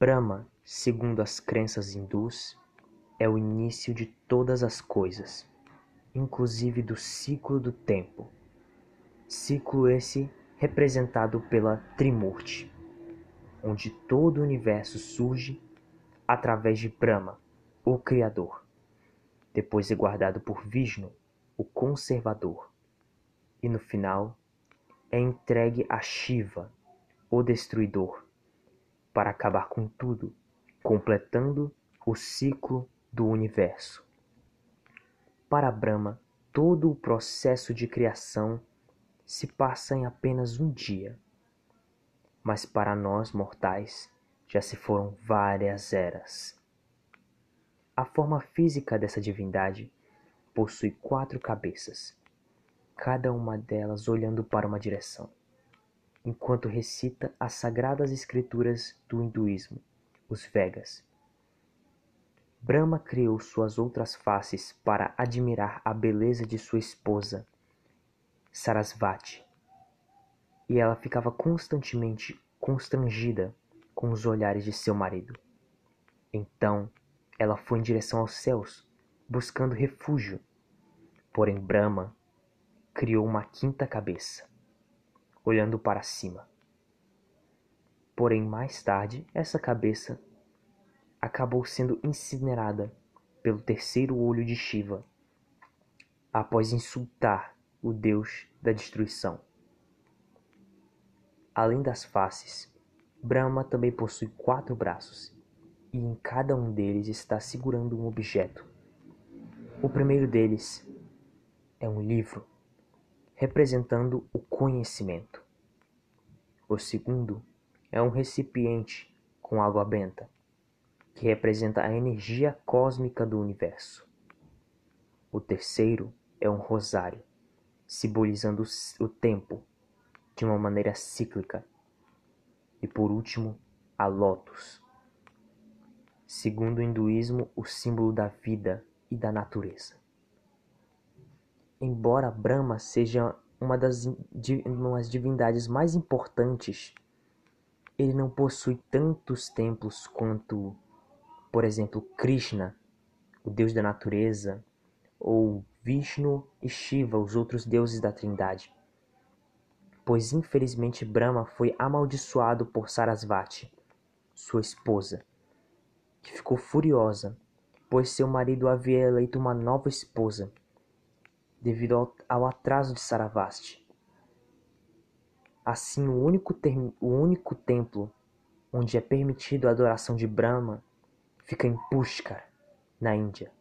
Brahma, segundo as crenças hindus, é o início de todas as coisas, inclusive do ciclo do tempo. Ciclo esse representado pela Trimurti, onde todo o universo surge através de Brahma, o Criador. Depois é guardado por Vishnu, o Conservador. E no final é entregue a Shiva, o Destruidor, para acabar com tudo, completando o ciclo do universo. Para Brahma, todo o processo de criação se passa em apenas um dia. Mas para nós mortais já se foram várias eras. A forma física dessa divindade possui quatro cabeças, cada uma delas olhando para uma direção, enquanto recita as sagradas escrituras do hinduísmo, os Vedas. Brahma criou suas outras faces para admirar a beleza de sua esposa, Sarasvati, e ela ficava constantemente constrangida com os olhares de seu marido. Então ela foi em direção aos céus, buscando refúgio. Porém, Brahma criou uma quinta cabeça, olhando para cima. Porém, mais tarde, essa cabeça acabou sendo incinerada pelo terceiro olho de Shiva, após insultar o deus da destruição. Além das faces, Brahma também possui quatro braços, e em cada um deles está segurando um objeto. O primeiro deles é um livro, representando o conhecimento. O segundo é um recipiente com água benta, que representa a energia cósmica do universo. O terceiro é um rosário, simbolizando o tempo de uma maneira cíclica. E por último, a lótus, segundo o hinduísmo, o símbolo da vida e da natureza. Embora Brahma seja uma das divindades mais importantes, ele não possui tantos templos quanto, por exemplo, Krishna, o deus da natureza, ou Vishnu e Shiva, os outros deuses da Trindade. Pois infelizmente Brahma foi amaldiçoado por Sarasvati, sua esposa, que ficou furiosa, pois seu marido havia eleito uma nova esposa, devido ao, ao atraso de Saravasti. Assim, o único, o único templo onde é permitido a adoração de Brahma fica em Pushkar, na Índia.